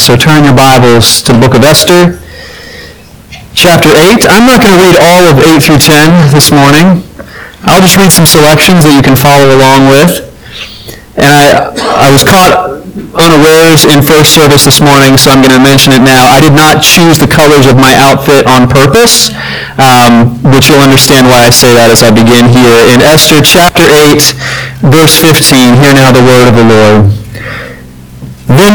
So turn your Bibles to the book of Esther, chapter 8. I'm not going to read all of 8 through 10 this morning. I'll just read some selections that you can follow along with. And I, I was caught unawares in first service this morning, so I'm going to mention it now. I did not choose the colors of my outfit on purpose, um, which you'll understand why I say that as I begin here. In Esther chapter 8, verse 15, hear now the word of the Lord.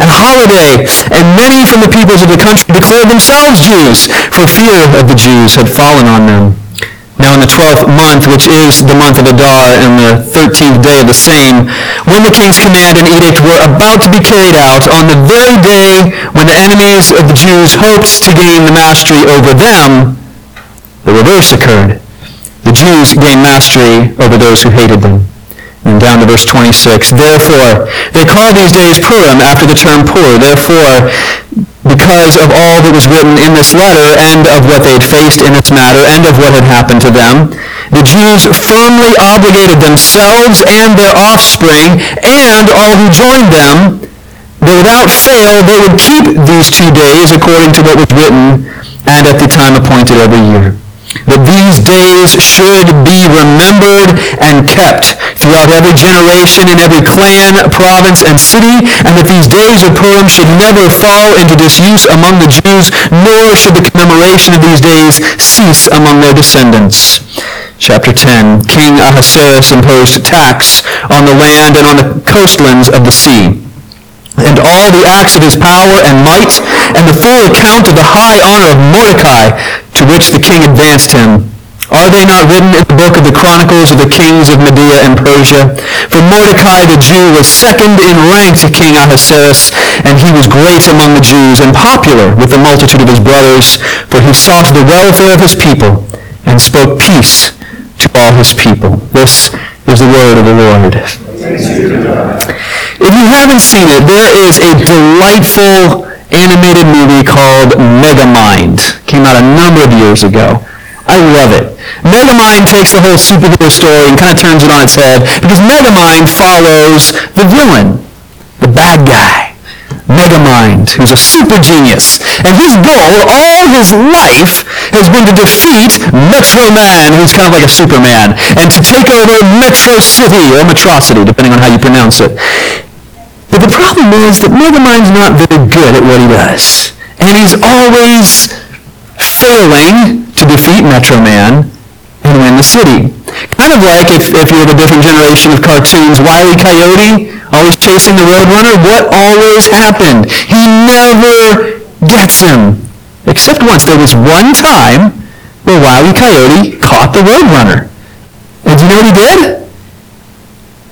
and holiday, and many from the peoples of the country declared themselves Jews, for fear of the Jews had fallen on them. Now in the twelfth month, which is the month of Adar, and the thirteenth day of the same, when the king's command and edict were about to be carried out, on the very day when the enemies of the Jews hoped to gain the mastery over them, the reverse occurred. The Jews gained mastery over those who hated them. And down to verse 26. Therefore, they call these days Purim after the term Pur. Therefore, because of all that was written in this letter and of what they had faced in its matter and of what had happened to them, the Jews firmly obligated themselves and their offspring and all who joined them that without fail they would keep these two days according to what was written and at the time appointed every year that these days should be remembered and kept throughout every generation in every clan, province, and city, and that these days of Purim should never fall into disuse among the Jews, nor should the commemoration of these days cease among their descendants. Chapter 10, King Ahasuerus imposed a tax on the land and on the coastlands of the sea and all the acts of his power and might, and the full account of the high honor of Mordecai, to which the king advanced him. Are they not written in the book of the Chronicles of the kings of Media and Persia? For Mordecai the Jew was second in rank to King Ahasuerus, and he was great among the Jews and popular with the multitude of his brothers, for he sought the welfare of his people and spoke peace to all his people. This is the word of the Lord. If you haven't seen it, there is a delightful animated movie called Megamind. Came out a number of years ago. I love it. Megamind takes the whole superhero story and kind of turns it on its head because Megamind follows the villain, the bad guy. Megamind, who's a super genius. And his goal all his life has been to defeat Metro Man, who's kind of like a Superman, and to take over Metro City, or Metrocity, depending on how you pronounce it. But the problem is that Megamind's not very good at what he does. And he's always failing to defeat Metro Man and win the city. Kind of like if, if you're of a different generation of cartoons, Wile E. Coyote, always chasing the Roadrunner. What always happened? He never gets him. Except once. There was one time where Wile E. Coyote caught the Roadrunner. And do you know what he did?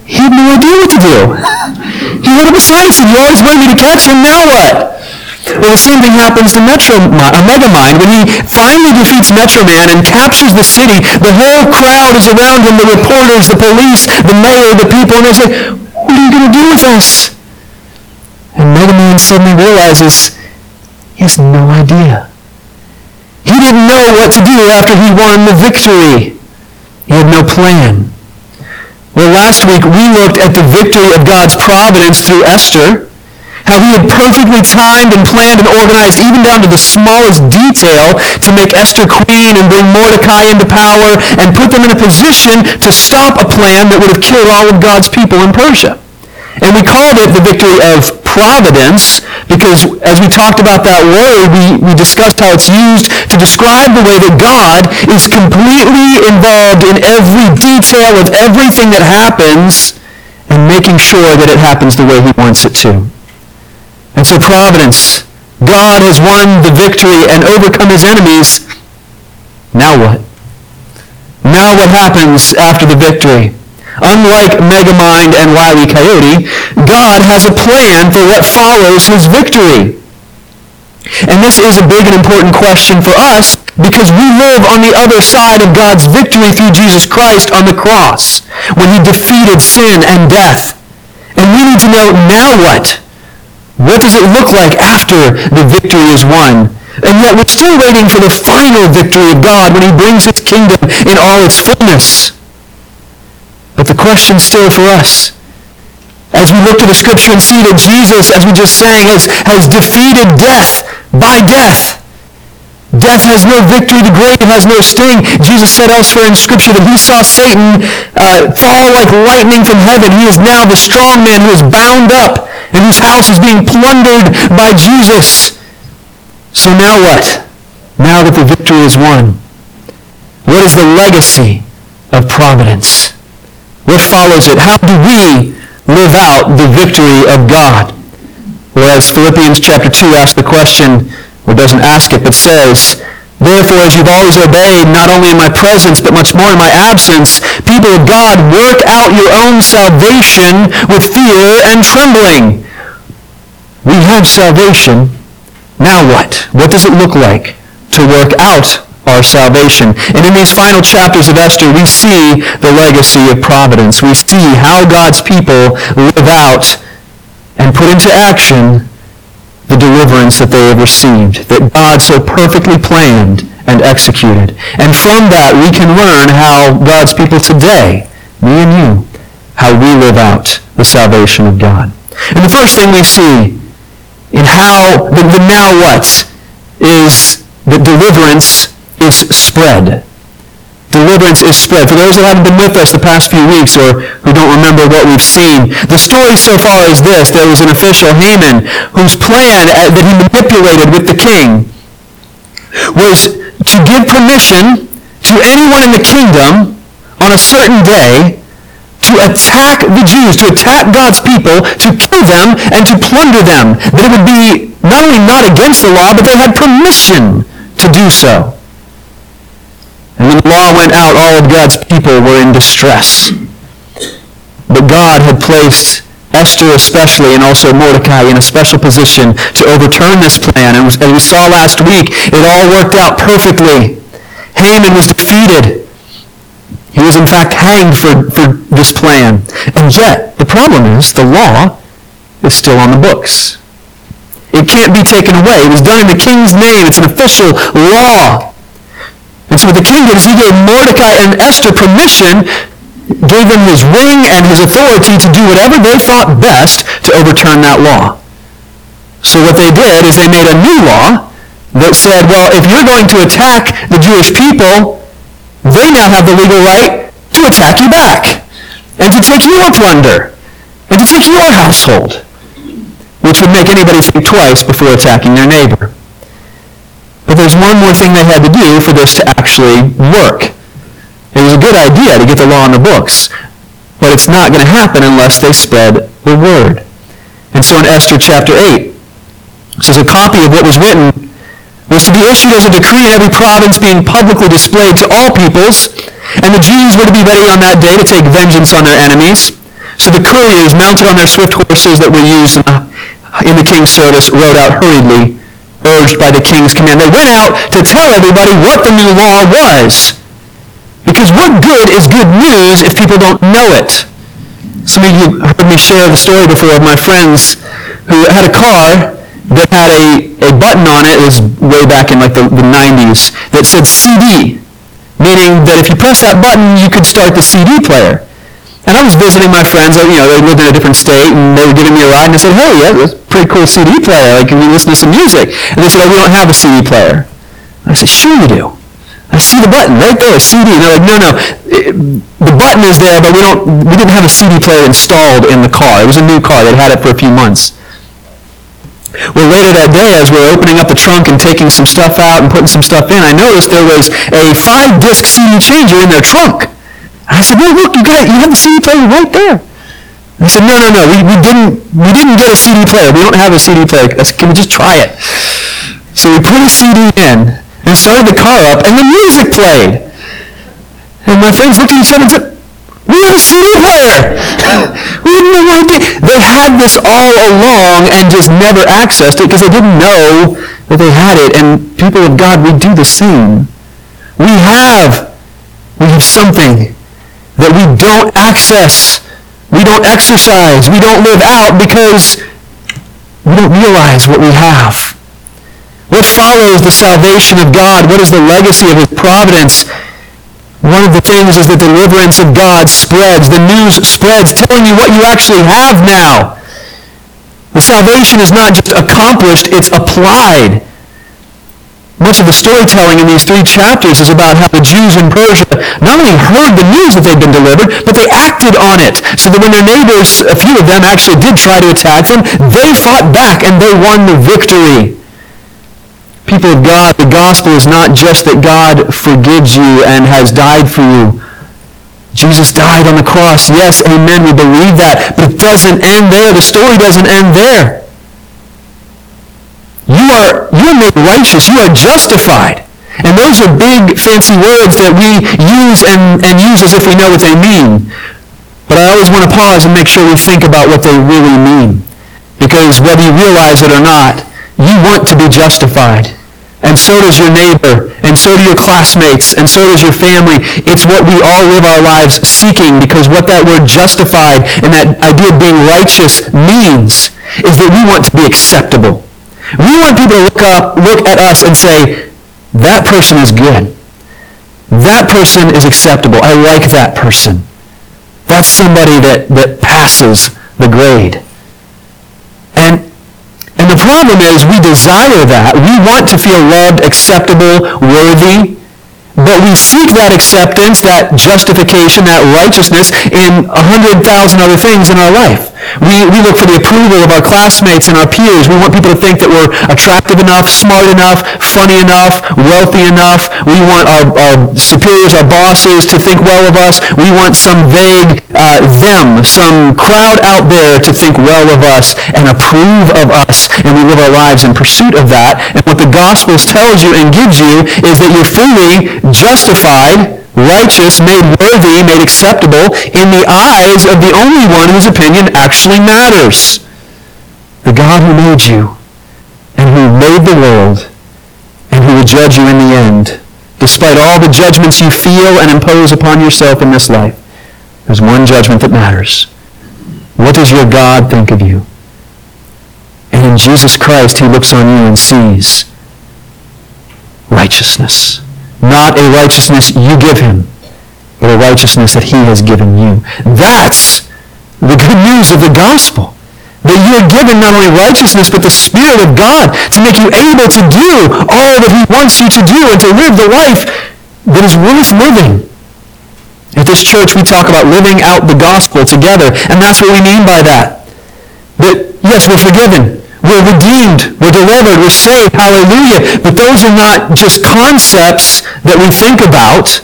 He had no idea what to do. He beside him. You always wanted to catch him. Now what? Well, the same thing happens to Metro, uh, Megamind. When he finally defeats Metro Man and captures the city, the whole crowd is around him, the reporters, the police, the mayor, the people, and they say, what are you going to do with us? And Megamind suddenly realizes he has no idea. He didn't know what to do after he won the victory. He had no plan. Well, last week we looked at the victory of God's providence through Esther how he had perfectly timed and planned and organized even down to the smallest detail to make Esther queen and bring Mordecai into power and put them in a position to stop a plan that would have killed all of God's people in Persia. And we called it the victory of providence because as we talked about that word, we, we discussed how it's used to describe the way that God is completely involved in every detail of everything that happens and making sure that it happens the way he wants it to. And so providence, God has won the victory and overcome his enemies. Now what? Now what happens after the victory? Unlike Megamind and Wile E. Coyote, God has a plan for what follows his victory. And this is a big and important question for us because we live on the other side of God's victory through Jesus Christ on the cross when he defeated sin and death. And we need to know now what? What does it look like after the victory is won? And yet we're still waiting for the final victory of God when he brings his kingdom in all its fullness. But the question still for us. As we look to the scripture and see that Jesus, as we just sang, has, has defeated death by death. Death has no victory. The grave has no sting. Jesus said elsewhere in Scripture that he saw Satan uh, fall like lightning from heaven. He is now the strong man who is bound up and whose house is being plundered by Jesus. So now what? Now that the victory is won, what is the legacy of providence? What follows it? How do we live out the victory of God? Whereas Philippians chapter 2 asks the question, or doesn't ask it, but says, Therefore, as you've always obeyed, not only in my presence, but much more in my absence, people of God, work out your own salvation with fear and trembling. We have salvation. Now what? What does it look like to work out our salvation? And in these final chapters of Esther, we see the legacy of providence. We see how God's people live out and put into action the deliverance that they have received, that God so perfectly planned and executed. And from that, we can learn how God's people today, me and you, how we live out the salvation of God. And the first thing we see in how, the, the now what, is that deliverance is spread deliverance is spread. For those that haven't been with us the past few weeks or who don't remember what we've seen, the story so far is this. There was an official, Haman, whose plan uh, that he manipulated with the king was to give permission to anyone in the kingdom on a certain day to attack the Jews, to attack God's people, to kill them, and to plunder them. That it would be not only not against the law, but they had permission to do so. And when the law went out, all of God's people were in distress. But God had placed Esther especially and also Mordecai in a special position to overturn this plan. And as we saw last week, it all worked out perfectly. Haman was defeated. He was in fact hanged for, for this plan. And yet, the problem is the law is still on the books. It can't be taken away. It was done in the king's name. It's an official law. And so the king did is he gave Mordecai and Esther permission, gave them his ring and his authority to do whatever they thought best to overturn that law. So what they did is they made a new law that said, well, if you're going to attack the Jewish people, they now have the legal right to attack you back and to take your plunder and to take your household, which would make anybody think twice before attacking their neighbor. But there's one more thing they had to do for this to actually work. It was a good idea to get the law in the books, but it's not going to happen unless they spread the word. And so in Esther chapter 8, it says a copy of what was written was to be issued as a decree in every province being publicly displayed to all peoples, and the Jews were to be ready on that day to take vengeance on their enemies. So the couriers, mounted on their swift horses that were used in the king's service, rode out hurriedly urged by the king's command. They went out to tell everybody what the new law was. Because what good is good news if people don't know it? Some of you heard me share the story before of my friends who had a car that had a, a button on it, it was way back in like the, the 90s, that said CD, meaning that if you press that button, you could start the CD player. And I was visiting my friends, you know, they lived in a different state, and they were giving me a ride, and I said, hey, yeah, that's a pretty cool CD player. Like, can we listen to some music? And they said, oh, we don't have a CD player. I said, sure you do. I see the button right there, CD. And they're like, no, no, the button is there, but we don't, we didn't have a CD player installed in the car. It was a new car. They'd had it for a few months. Well, later that day, as we were opening up the trunk and taking some stuff out and putting some stuff in, I noticed there was a five-disc CD changer in their trunk. I said, well, look, you got you have the CD player right there. He said, no, no, no, we, we didn't we didn't get a CD player. We don't have a CD player. Said, can we just try it? So we put a CD in and started the car up, and the music played. And my friends looked at each other and said, we have a CD player. we no idea. They had this all along and just never accessed it because they didn't know that they had it. And people of God, we do the same. We have, we have something that we don't access, we don't exercise, we don't live out because we don't realize what we have. What follows the salvation of God? What is the legacy of his providence? One of the things is the deliverance of God spreads. The news spreads telling you what you actually have now. The salvation is not just accomplished, it's applied. Much of the storytelling in these three chapters is about how the Jews in Persia not only heard the news that they'd been delivered, but they acted on it. So that when their neighbors, a few of them actually did try to attack them, they fought back and they won the victory. People of God, the gospel is not just that God forgives you and has died for you. Jesus died on the cross. Yes, amen, we believe that. But it doesn't end there. The story doesn't end there. You are, you are made righteous. You are justified. And those are big, fancy words that we use and, and use as if we know what they mean. But I always want to pause and make sure we think about what they really mean. Because whether you realize it or not, you want to be justified. And so does your neighbor, and so do your classmates, and so does your family. It's what we all live our lives seeking because what that word justified and that idea of being righteous means is that we want to be acceptable. We want people to look up, look at us and say, that person is good. That person is acceptable. I like that person. That's somebody that, that passes the grade. And, and the problem is we desire that. We want to feel loved, acceptable, worthy. But we seek that acceptance, that justification, that righteousness in a hundred thousand other things in our life. We, we look for the approval of our classmates and our peers. We want people to think that we're attractive enough, smart enough, funny enough, wealthy enough. We want our, our superiors, our bosses to think well of us. We want some vague uh, them, some crowd out there to think well of us and approve of us. And we live our lives in pursuit of that. And what the Gospels tells you and gives you is that you're fully justified, righteous, made worthy, made acceptable in the eyes of the only one whose opinion actually matters. The God who made you and who made the world and who will judge you in the end. Despite all the judgments you feel and impose upon yourself in this life, there's one judgment that matters. What does your God think of you? And in Jesus Christ, he looks on you and sees righteousness. Not a righteousness you give him, but a righteousness that he has given you. That's the good news of the gospel. That you are given not only righteousness, but the Spirit of God to make you able to do all that he wants you to do and to live the life that is worth living. At this church, we talk about living out the gospel together, and that's what we mean by that. That, yes, we're forgiven. We're redeemed. We're delivered. We're saved. Hallelujah. But those are not just concepts that we think about.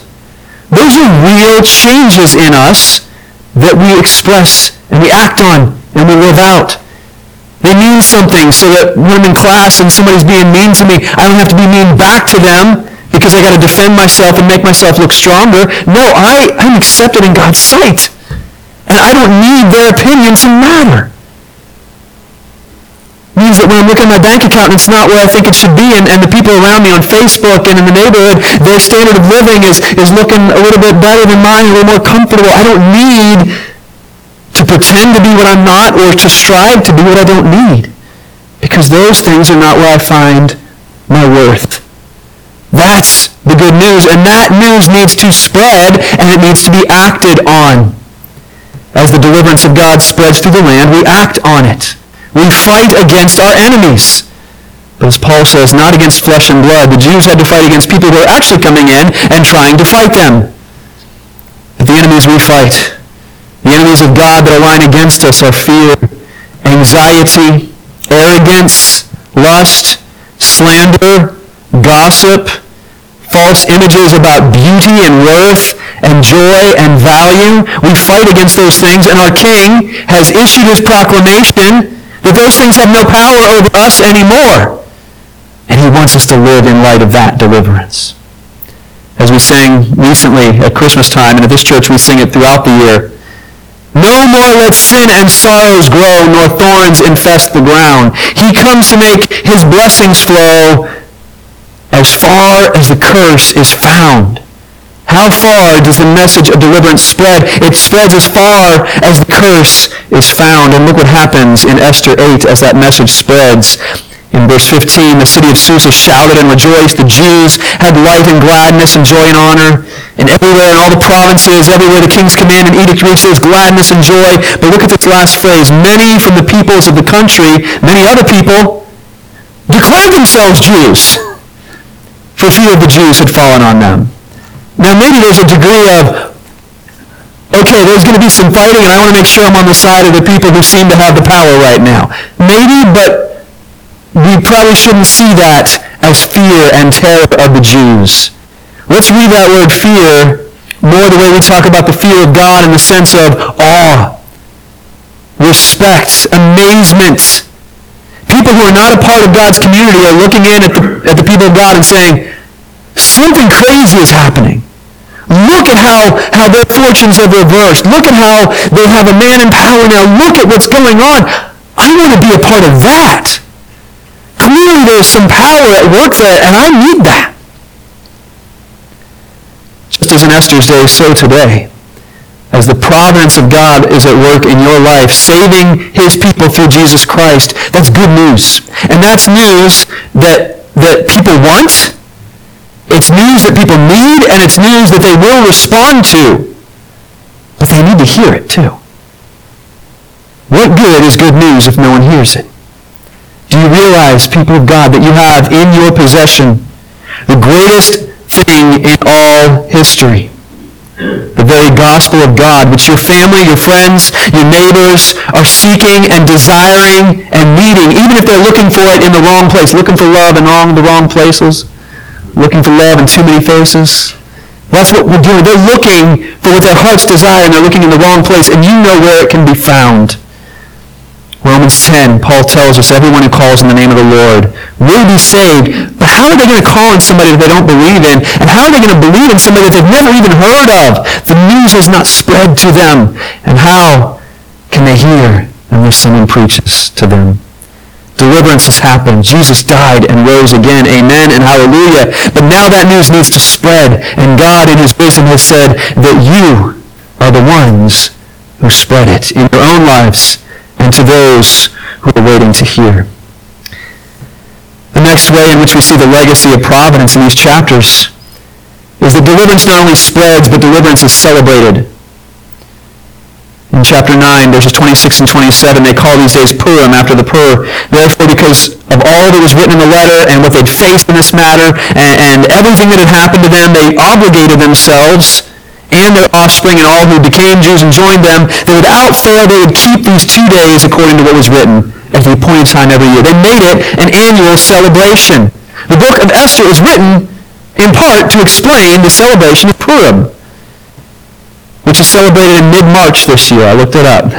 Those are real changes in us that we express and we act on and we live out. They mean something so that when I'm in class and somebody's being mean to me, I don't have to be mean back to them because I got to defend myself and make myself look stronger. No, I, I'm accepted in God's sight. And I don't need their opinion to matter. Means that when I'm looking at my bank account it's not where I think it should be, and, and the people around me on Facebook and in the neighborhood, their standard of living is, is looking a little bit better than mine, a little more comfortable. I don't need to pretend to be what I'm not or to strive to be what I don't need. Because those things are not where I find my worth. That's the good news. And that news needs to spread and it needs to be acted on. As the deliverance of God spreads through the land, we act on it. We fight against our enemies. But as Paul says, not against flesh and blood. The Jews had to fight against people who are actually coming in and trying to fight them. But the enemies we fight the enemies of God that align against us are fear, anxiety, arrogance, lust, slander, gossip, false images about beauty and worth and joy and value. We fight against those things, and our King has issued his proclamation that those things have no power over us anymore. And he wants us to live in light of that deliverance. As we sang recently at Christmas time, and at this church we sing it throughout the year, No more let sin and sorrows grow, nor thorns infest the ground. He comes to make his blessings flow as far as the curse is found. How far does the message of deliverance spread? It spreads as far as the curse is found. And look what happens in Esther 8 as that message spreads. In verse 15, the city of Susa shouted and rejoiced. The Jews had light and gladness and joy and honor. And everywhere in all the provinces, everywhere the king's command and edict was gladness and joy. But look at this last phrase. Many from the peoples of the country, many other people, declared themselves Jews. For fear the Jews had fallen on them. Now maybe there's a degree of, okay, there's going to be some fighting and I want to make sure I'm on the side of the people who seem to have the power right now. Maybe, but we probably shouldn't see that as fear and terror of the Jews. Let's read that word fear more the way we talk about the fear of God in the sense of awe, respect, amazement. People who are not a part of God's community are looking in at the, at the people of God and saying, something crazy is happening. Look at how, how their fortunes have reversed. Look at how they have a man in power now. Look at what's going on. I want to be a part of that. Clearly there's some power at work there, and I need that. Just as in Esther's day, so today. As the providence of God is at work in your life, saving his people through Jesus Christ, that's good news. And that's news that, that people want, it's news that people need, and it's news that they will respond to. But they need to hear it too. What good is good news if no one hears it? Do you realize, people of God, that you have in your possession the greatest thing in all history? The very gospel of God, which your family, your friends, your neighbors are seeking and desiring and needing, even if they're looking for it in the wrong place, looking for love in all the wrong places looking for love in too many faces. That's what we're doing. They're looking for what their hearts desire, and they're looking in the wrong place, and you know where it can be found. Romans 10, Paul tells us everyone who calls in the name of the Lord will be saved. But how are they going to call on somebody that they don't believe in? And how are they going to believe in somebody that they've never even heard of? The news has not spread to them. And how can they hear unless someone preaches to them? Deliverance has happened. Jesus died and rose again. Amen and hallelujah. But now that news needs to spread. And God in his wisdom has said that you are the ones who spread it in your own lives and to those who are waiting to hear. The next way in which we see the legacy of providence in these chapters is that deliverance not only spreads, but deliverance is celebrated in chapter 9, verses 26 and 27, they call these days Purim after the Pur. Therefore, because of all that was written in the letter and what they'd faced in this matter and, and everything that had happened to them, they obligated themselves and their offspring and all who became Jews and joined them, that without fail they would keep these two days according to what was written at the appointed time every year. They made it an annual celebration. The book of Esther is written in part to explain the celebration of Purim which is celebrated in mid-March this year. I looked it up.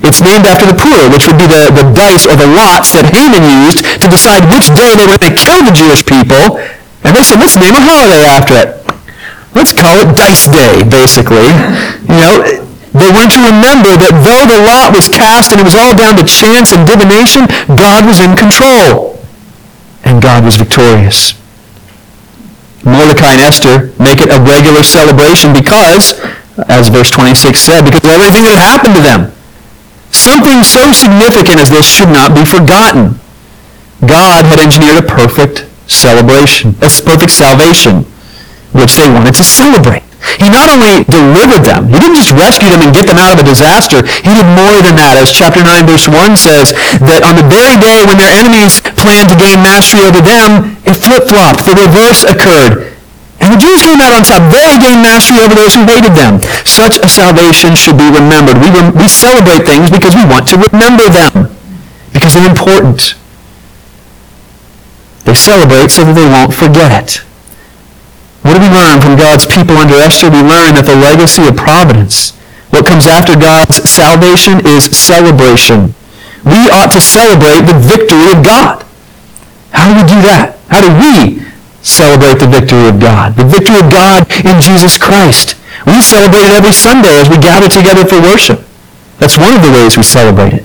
It's named after the Pur, which would be the, the dice or the lots that Haman used to decide which day they were going to kill the Jewish people. And they said, let's name a holiday after it. Let's call it Dice Day, basically. You know, they wanted to remember that though the lot was cast and it was all down to chance and divination, God was in control. And God was victorious. Mordecai and Esther make it a regular celebration because as verse 26 said, because of everything that had happened to them. Something so significant as this should not be forgotten. God had engineered a perfect celebration, a perfect salvation, which they wanted to celebrate. He not only delivered them, he didn't just rescue them and get them out of a disaster. He did more than that. As chapter 9, verse 1 says, that on the very day when their enemies planned to gain mastery over them, it flip-flopped. The reverse occurred. And the Jews came out on top. They gained mastery over those who hated them. Such a salvation should be remembered. We, rem- we celebrate things because we want to remember them, because they're important. They celebrate so that they won't forget it. What do we learn from God's people under Esther? We learn that the legacy of providence, what comes after God's salvation is celebration. We ought to celebrate the victory of God. How do we do that? How do we celebrate the victory of God, the victory of God in Jesus Christ. We celebrate it every Sunday as we gather together for worship. That's one of the ways we celebrate it.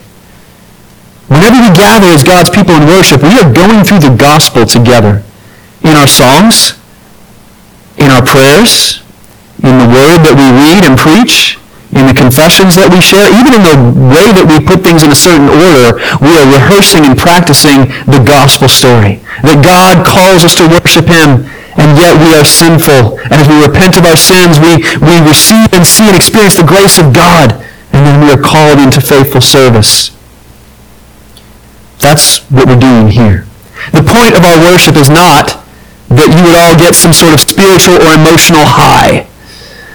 Whenever we gather as God's people in worship, we are going through the gospel together. In our songs, in our prayers, in the word that we read and preach, in the confessions that we share, even in the way that we put things in a certain order, we are rehearsing and practicing the gospel story. That God calls us to worship him, and yet we are sinful. And as we repent of our sins, we, we receive and see and experience the grace of God, and then we are called into faithful service. That's what we're doing here. The point of our worship is not that you would all get some sort of spiritual or emotional high.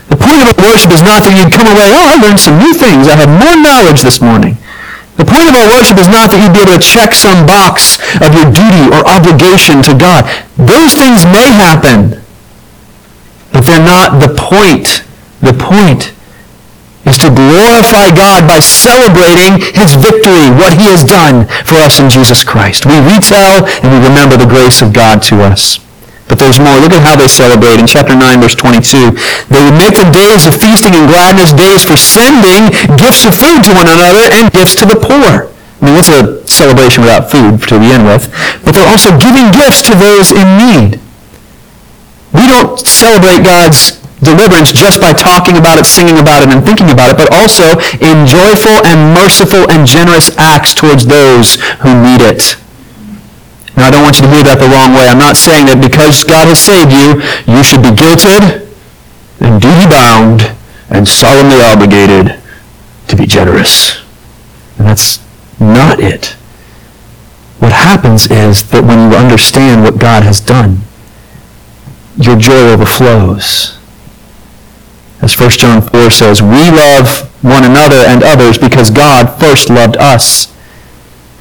The point of our worship is not that you'd come away, oh, I learned some new things. I have more knowledge this morning. The point of our worship is not that you'd be able to check some box of your duty or obligation to God. Those things may happen, but they're not the point. The point is to glorify God by celebrating his victory, what he has done for us in Jesus Christ. We retell and we remember the grace of God to us. But there's more. Look at how they celebrate. In chapter 9, verse 22, they would make them days of feasting and gladness, days for sending gifts of food to one another and gifts to the poor. I mean, what's a celebration without food to begin with? But they're also giving gifts to those in need. We don't celebrate God's deliverance just by talking about it, singing about it, and thinking about it, but also in joyful and merciful and generous acts towards those who need it. Now, I don't want you to hear that the wrong way. I'm not saying that because God has saved you, you should be guilted and duty-bound and solemnly obligated to be generous. And that's not it. What happens is that when you understand what God has done, your joy overflows. As 1 John 4 says, we love one another and others because God first loved us.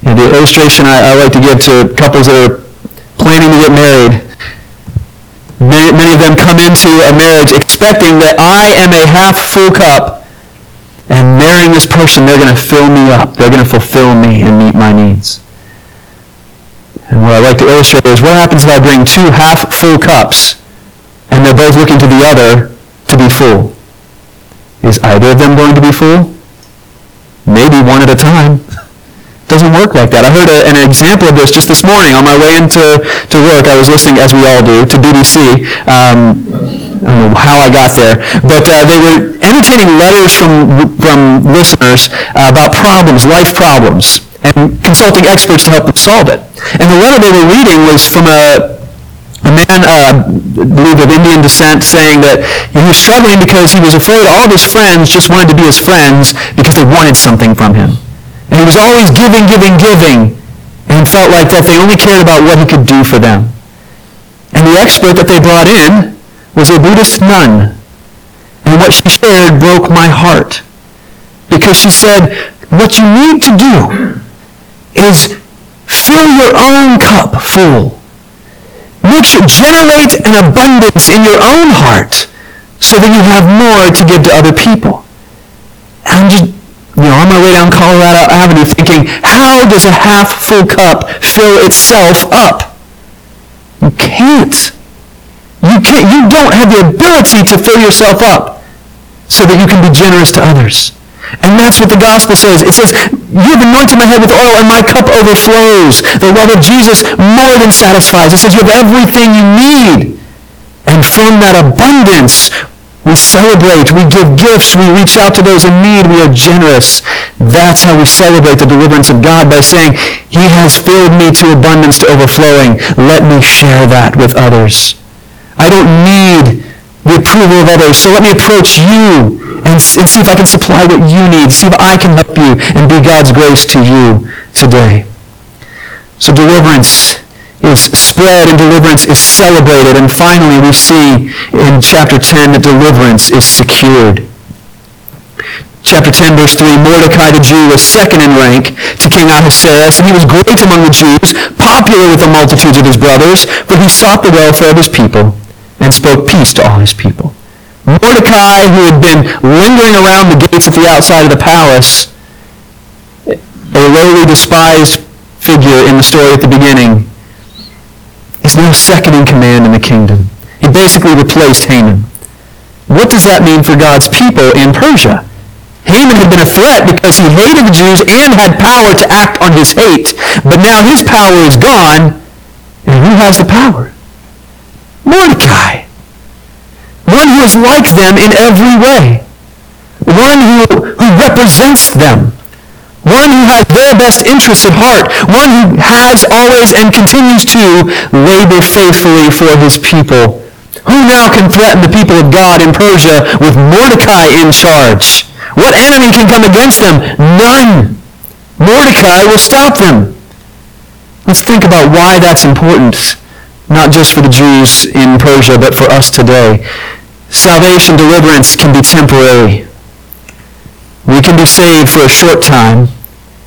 The illustration I, I, like to give to couples that are planning to get married, many, many of them come into a marriage expecting that I am a half full cup and marrying this person, they're going to fill me up. They're going to fulfill me and meet my needs. And what I like to illustrate is what happens if I bring two half full cups and they're both looking to the other to be full? Is either of them going to be full? Maybe one at a time doesn't work like that. I heard a, an example of this just this morning on my way into to work. I was listening, as we all do, to BBC. Um, I don't know how I got there, but uh, they were entertaining letters from from listeners uh, about problems, life problems, and consulting experts to help them solve it. And the letter they were reading was from a a man, uh, believed of Indian descent, saying that he was struggling because he was afraid all of his friends just wanted to be his friends because they wanted something from him. And he was always giving, giving, giving, and felt like that they only cared about what he could do for them. And the expert that they brought in was a Buddhist nun. And what she shared broke my heart. Because she said, what you need to do is fill your own cup full. Make sure, generate an abundance in your own heart so that you have more to give to other people. And you know, on my way down Colorado Avenue thinking, how does a half-full cup fill itself up? You can't. You can't. You don't have the ability to fill yourself up so that you can be generous to others. And that's what the gospel says. It says, you've anointed my head with oil and my cup overflows. The love of Jesus more than satisfies. It says you have everything you need. And from that abundance, we celebrate, we give gifts, we reach out to those in need, we are generous. That's how we celebrate the deliverance of God by saying, He has filled me to abundance to overflowing. Let me share that with others. I don't need the approval of others, so let me approach you and, and see if I can supply what you need, see if I can help you and be God's grace to you today. So deliverance is spread and deliverance is celebrated. And finally, we see in chapter 10 that deliverance is secured. Chapter 10, verse 3, Mordecai the Jew was second in rank to King Ahasuerus, and he was great among the Jews, popular with the multitudes of his brothers, for he sought the welfare of his people and spoke peace to all his people. Mordecai, who had been lingering around the gates at the outside of the palace, a lowly despised figure in the story at the beginning, He's now second in command in the kingdom. He basically replaced Haman. What does that mean for God's people in Persia? Haman had been a threat because he hated the Jews and had power to act on his hate. But now his power is gone, and who has the power? Mordecai. One who is like them in every way. One who, who represents them. One who has their best interests at heart. One who has always and continues to labor faithfully for his people. Who now can threaten the people of God in Persia with Mordecai in charge? What enemy can come against them? None. Mordecai will stop them. Let's think about why that's important, not just for the Jews in Persia, but for us today. Salvation, deliverance can be temporary. We can be saved for a short time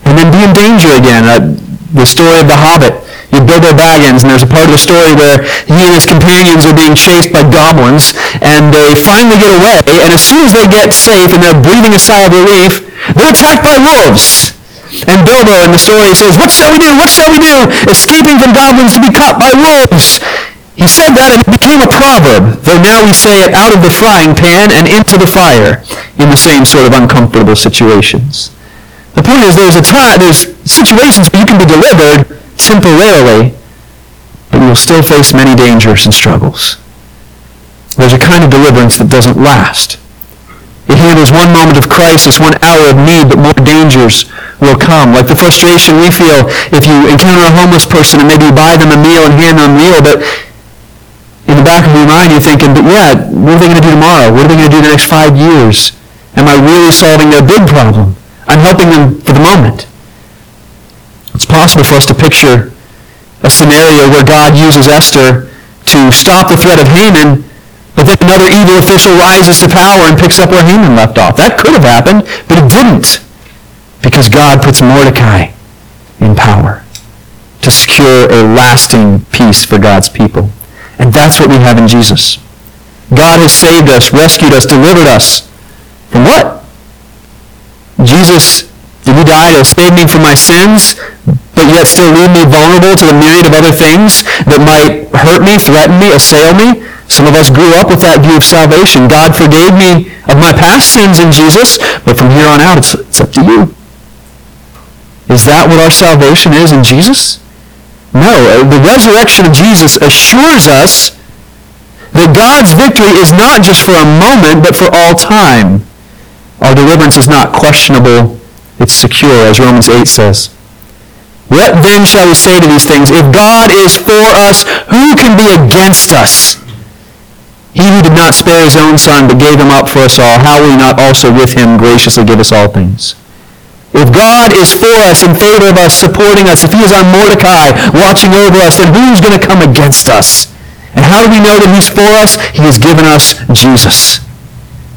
and then be in danger again. Uh, the story of the Hobbit. You Bilbo Baggins, and there's a part of the story where he and his companions are being chased by goblins, and they finally get away, and as soon as they get safe and they're breathing a sigh of relief, they're attacked by wolves. And Bilbo in the story says, what shall we do? What shall we do? Escaping from goblins to be caught by wolves. He said that and it became a proverb, though now we say it out of the frying pan and into the fire in the same sort of uncomfortable situations. The point is there's a time, there's situations where you can be delivered temporarily, but you will still face many dangers and struggles. There's a kind of deliverance that doesn't last. It handles one moment of crisis, one hour of need, but more dangers will come. Like the frustration we feel if you encounter a homeless person and maybe you buy them a meal and hand them a meal, but in the back of your mind you're thinking, but yeah, what are they going to do tomorrow? What are they going to do the next five years? Am I really solving their big problem? I'm helping them for the moment. It's possible for us to picture a scenario where God uses Esther to stop the threat of Haman but then another evil official rises to power and picks up where Haman left off. That could have happened, but it didn't. Because God puts Mordecai in power to secure a lasting peace for God's people. And that's what we have in Jesus. God has saved us, rescued us, delivered us. From what? Jesus, did he die to save me from my sins, but yet still leave me vulnerable to the myriad of other things that might hurt me, threaten me, assail me? Some of us grew up with that view of salvation. God forgave me of my past sins in Jesus, but from here on out, it's, it's up to you. Is that what our salvation is in Jesus? No. Uh, the resurrection of Jesus assures us that God's victory is not just for a moment, but for all time. Our deliverance is not questionable. It's secure, as Romans 8 says. What then shall we say to these things? If God is for us, who can be against us? He who did not spare his own son, but gave him up for us all, how will he not also with him graciously give us all things? If God is for us, in favor of us, supporting us, if he is our Mordecai, watching over us, then who's going to come against us? And how do we know that he's for us? He has given us Jesus.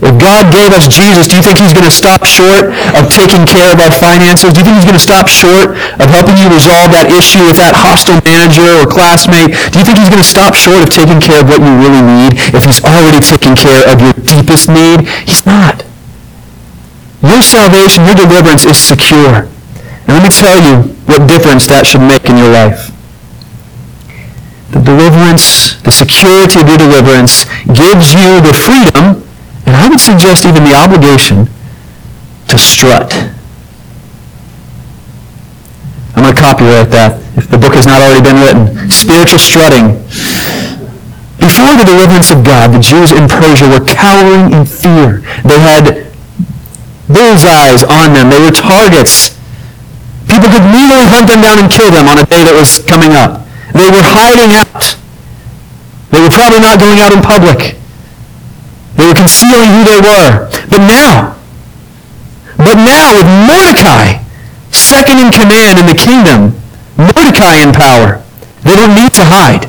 If God gave us Jesus, do you think he's going to stop short of taking care of our finances? Do you think he's going to stop short of helping you resolve that issue with that hostile manager or classmate? Do you think he's going to stop short of taking care of what you really need if he's already taken care of your deepest need? He's not. Your salvation, your deliverance is secure. And let me tell you what difference that should make in your life. The deliverance, the security of your deliverance gives you the freedom and I would suggest even the obligation to strut. I'm going to copyright that if the book has not already been written. Spiritual strutting. Before the deliverance of God, the Jews in Persia were cowering in fear. They had bullseyes on them. They were targets. People could legally hunt them down and kill them on a day that was coming up. They were hiding out. They were probably not going out in public. They were concealing who they were. But now, but now with Mordecai, second in command in the kingdom, Mordecai in power, they don't need to hide.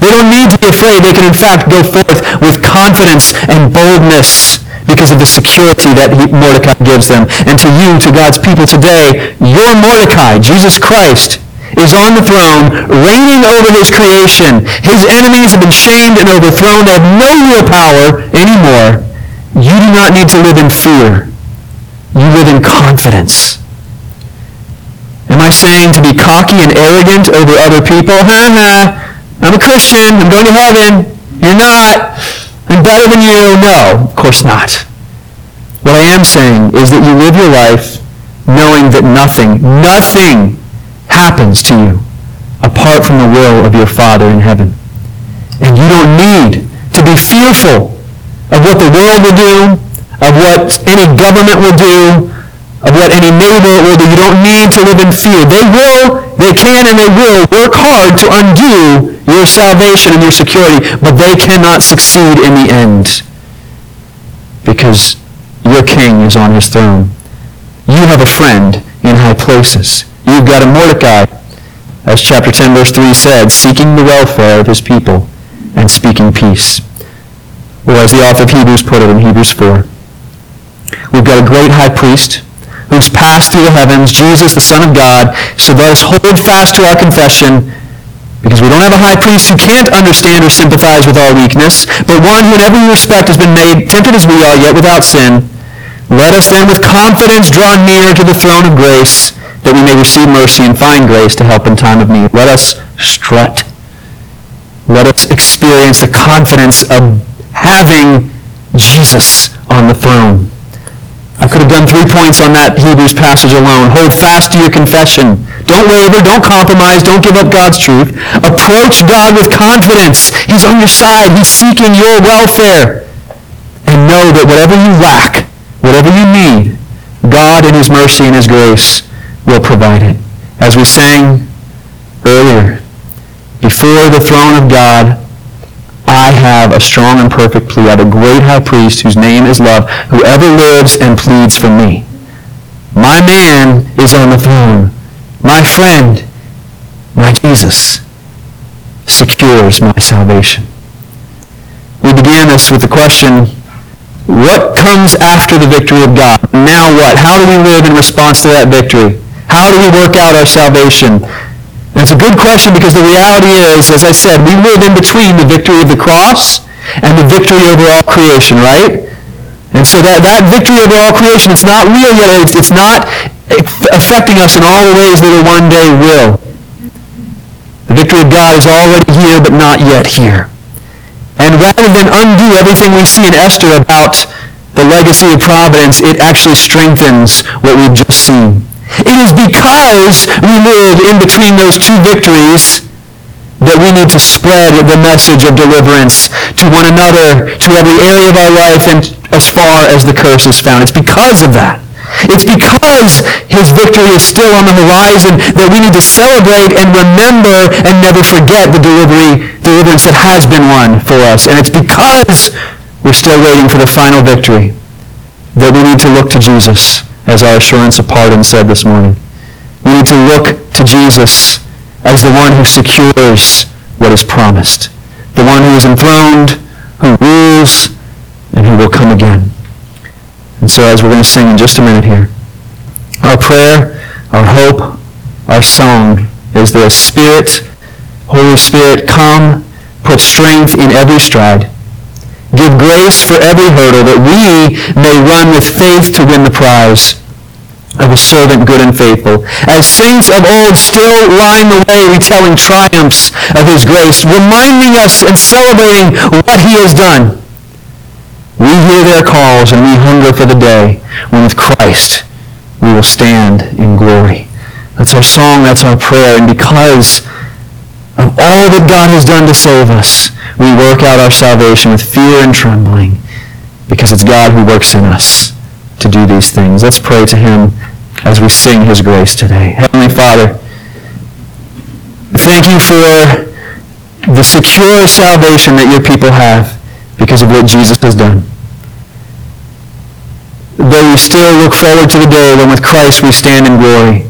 They don't need to be afraid. They can in fact go forth with confidence and boldness because of the security that Mordecai gives them. And to you, to God's people today, your Mordecai, Jesus Christ, is on the throne, reigning over his creation. His enemies have been shamed and overthrown. They have no real power anymore. You do not need to live in fear. You live in confidence. Am I saying to be cocky and arrogant over other people? Ha ha. I'm a Christian. I'm going to heaven. You're not. I'm better than you. No, of course not. What I am saying is that you live your life knowing that nothing, nothing happens to you apart from the will of your Father in heaven. And you don't need to be fearful of what the world will do, of what any government will do, of what any neighbor will do. You don't need to live in fear. They will, they can and they will work hard to undo your salvation and your security, but they cannot succeed in the end because your king is on his throne. You have a friend in high places. You've got a Mordecai, as chapter 10 verse 3 said, seeking the welfare of his people and speaking peace. Or as the author of Hebrews put it in Hebrews 4. We've got a great high priest who's passed through the heavens, Jesus, the Son of God. So let us hold fast to our confession because we don't have a high priest who can't understand or sympathize with our weakness, but one who in every respect has been made tempted as we are, yet without sin. Let us then with confidence draw near to the throne of grace that we may receive mercy and find grace to help in time of need. Let us strut. Let us experience the confidence of having Jesus on the throne. I could have done three points on that Hebrews passage alone. Hold fast to your confession. Don't waver. Don't compromise. Don't give up God's truth. Approach God with confidence. He's on your side. He's seeking your welfare. And know that whatever you lack, whatever you need, God in his mercy and his grace will provide it. As we sang earlier, before the throne of God, I have a strong and perfect plea. I have a great high priest whose name is love, whoever lives and pleads for me. My man is on the throne. My friend, my Jesus, secures my salvation. We began this with the question, what comes after the victory of God? Now what? How do we live in response to that victory? How do we work out our salvation? That's a good question because the reality is, as I said, we live in between the victory of the cross and the victory over all creation, right? And so that, that victory over all creation, it's not real yet. It's, it's not affecting us in all the ways that it one day will. The victory of God is already here, but not yet here. And rather than undo everything we see in Esther about the legacy of providence, it actually strengthens what we've just seen. It is because we live in between those two victories that we need to spread the message of deliverance to one another, to every area of our life, and as far as the curse is found. It's because of that. It's because his victory is still on the horizon that we need to celebrate and remember and never forget the delivery, deliverance that has been won for us. And it's because we're still waiting for the final victory that we need to look to Jesus as our assurance of pardon said this morning. We need to look to Jesus as the one who secures what is promised, the one who is enthroned, who rules, and who will come again. And so as we're going to sing in just a minute here, our prayer, our hope, our song is the Spirit, Holy Spirit, come, put strength in every stride. Give grace for every hurdle that we may run with faith to win the prize of a servant good and faithful. As saints of old still line the way retelling triumphs of his grace, reminding us and celebrating what he has done. We hear their calls and we hunger for the day when with Christ we will stand in glory. That's our song, that's our prayer. And because of all that God has done to save us, we work out our salvation with fear and trembling because it's God who works in us to do these things. Let's pray to him as we sing his grace today. Heavenly Father, thank you for the secure salvation that your people have because of what Jesus has done. Though we still look forward to the day when with Christ we stand in glory,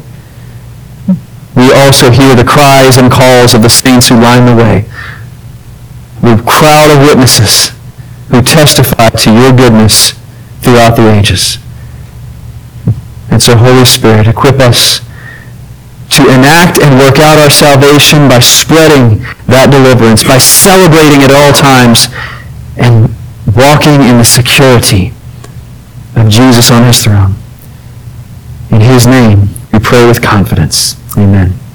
we also hear the cries and calls of the saints who line the way. The crowd of witnesses who testify to your goodness throughout the ages. And so, Holy Spirit, equip us to enact and work out our salvation by spreading that deliverance, by celebrating at all times, and walking in the security of Jesus on his throne. In his name, we pray with confidence. Amen.